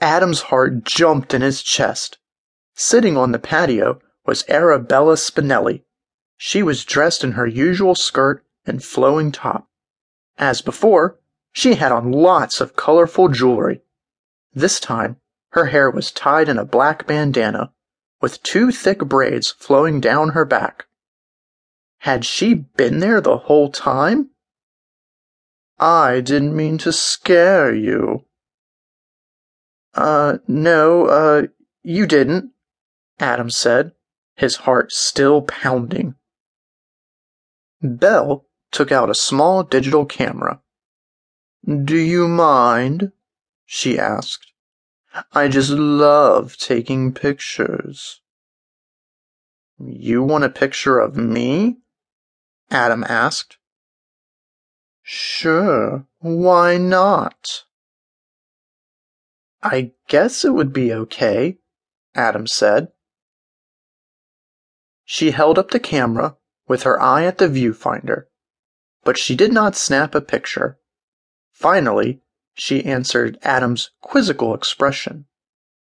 Adam's heart jumped in his chest. Sitting on the patio was Arabella Spinelli. She was dressed in her usual skirt and flowing top. As before, she had on lots of colorful jewelry. This time, her hair was tied in a black bandana, with two thick braids flowing down her back. Had she been there the whole time? I didn't mean to scare you. Uh, no, uh, you didn't, Adam said, his heart still pounding. Belle took out a small digital camera. Do you mind? she asked. I just love taking pictures. You want a picture of me? Adam asked. Sure, why not? I guess it would be okay, Adam said. She held up the camera with her eye at the viewfinder, but she did not snap a picture. Finally, she answered Adam's quizzical expression.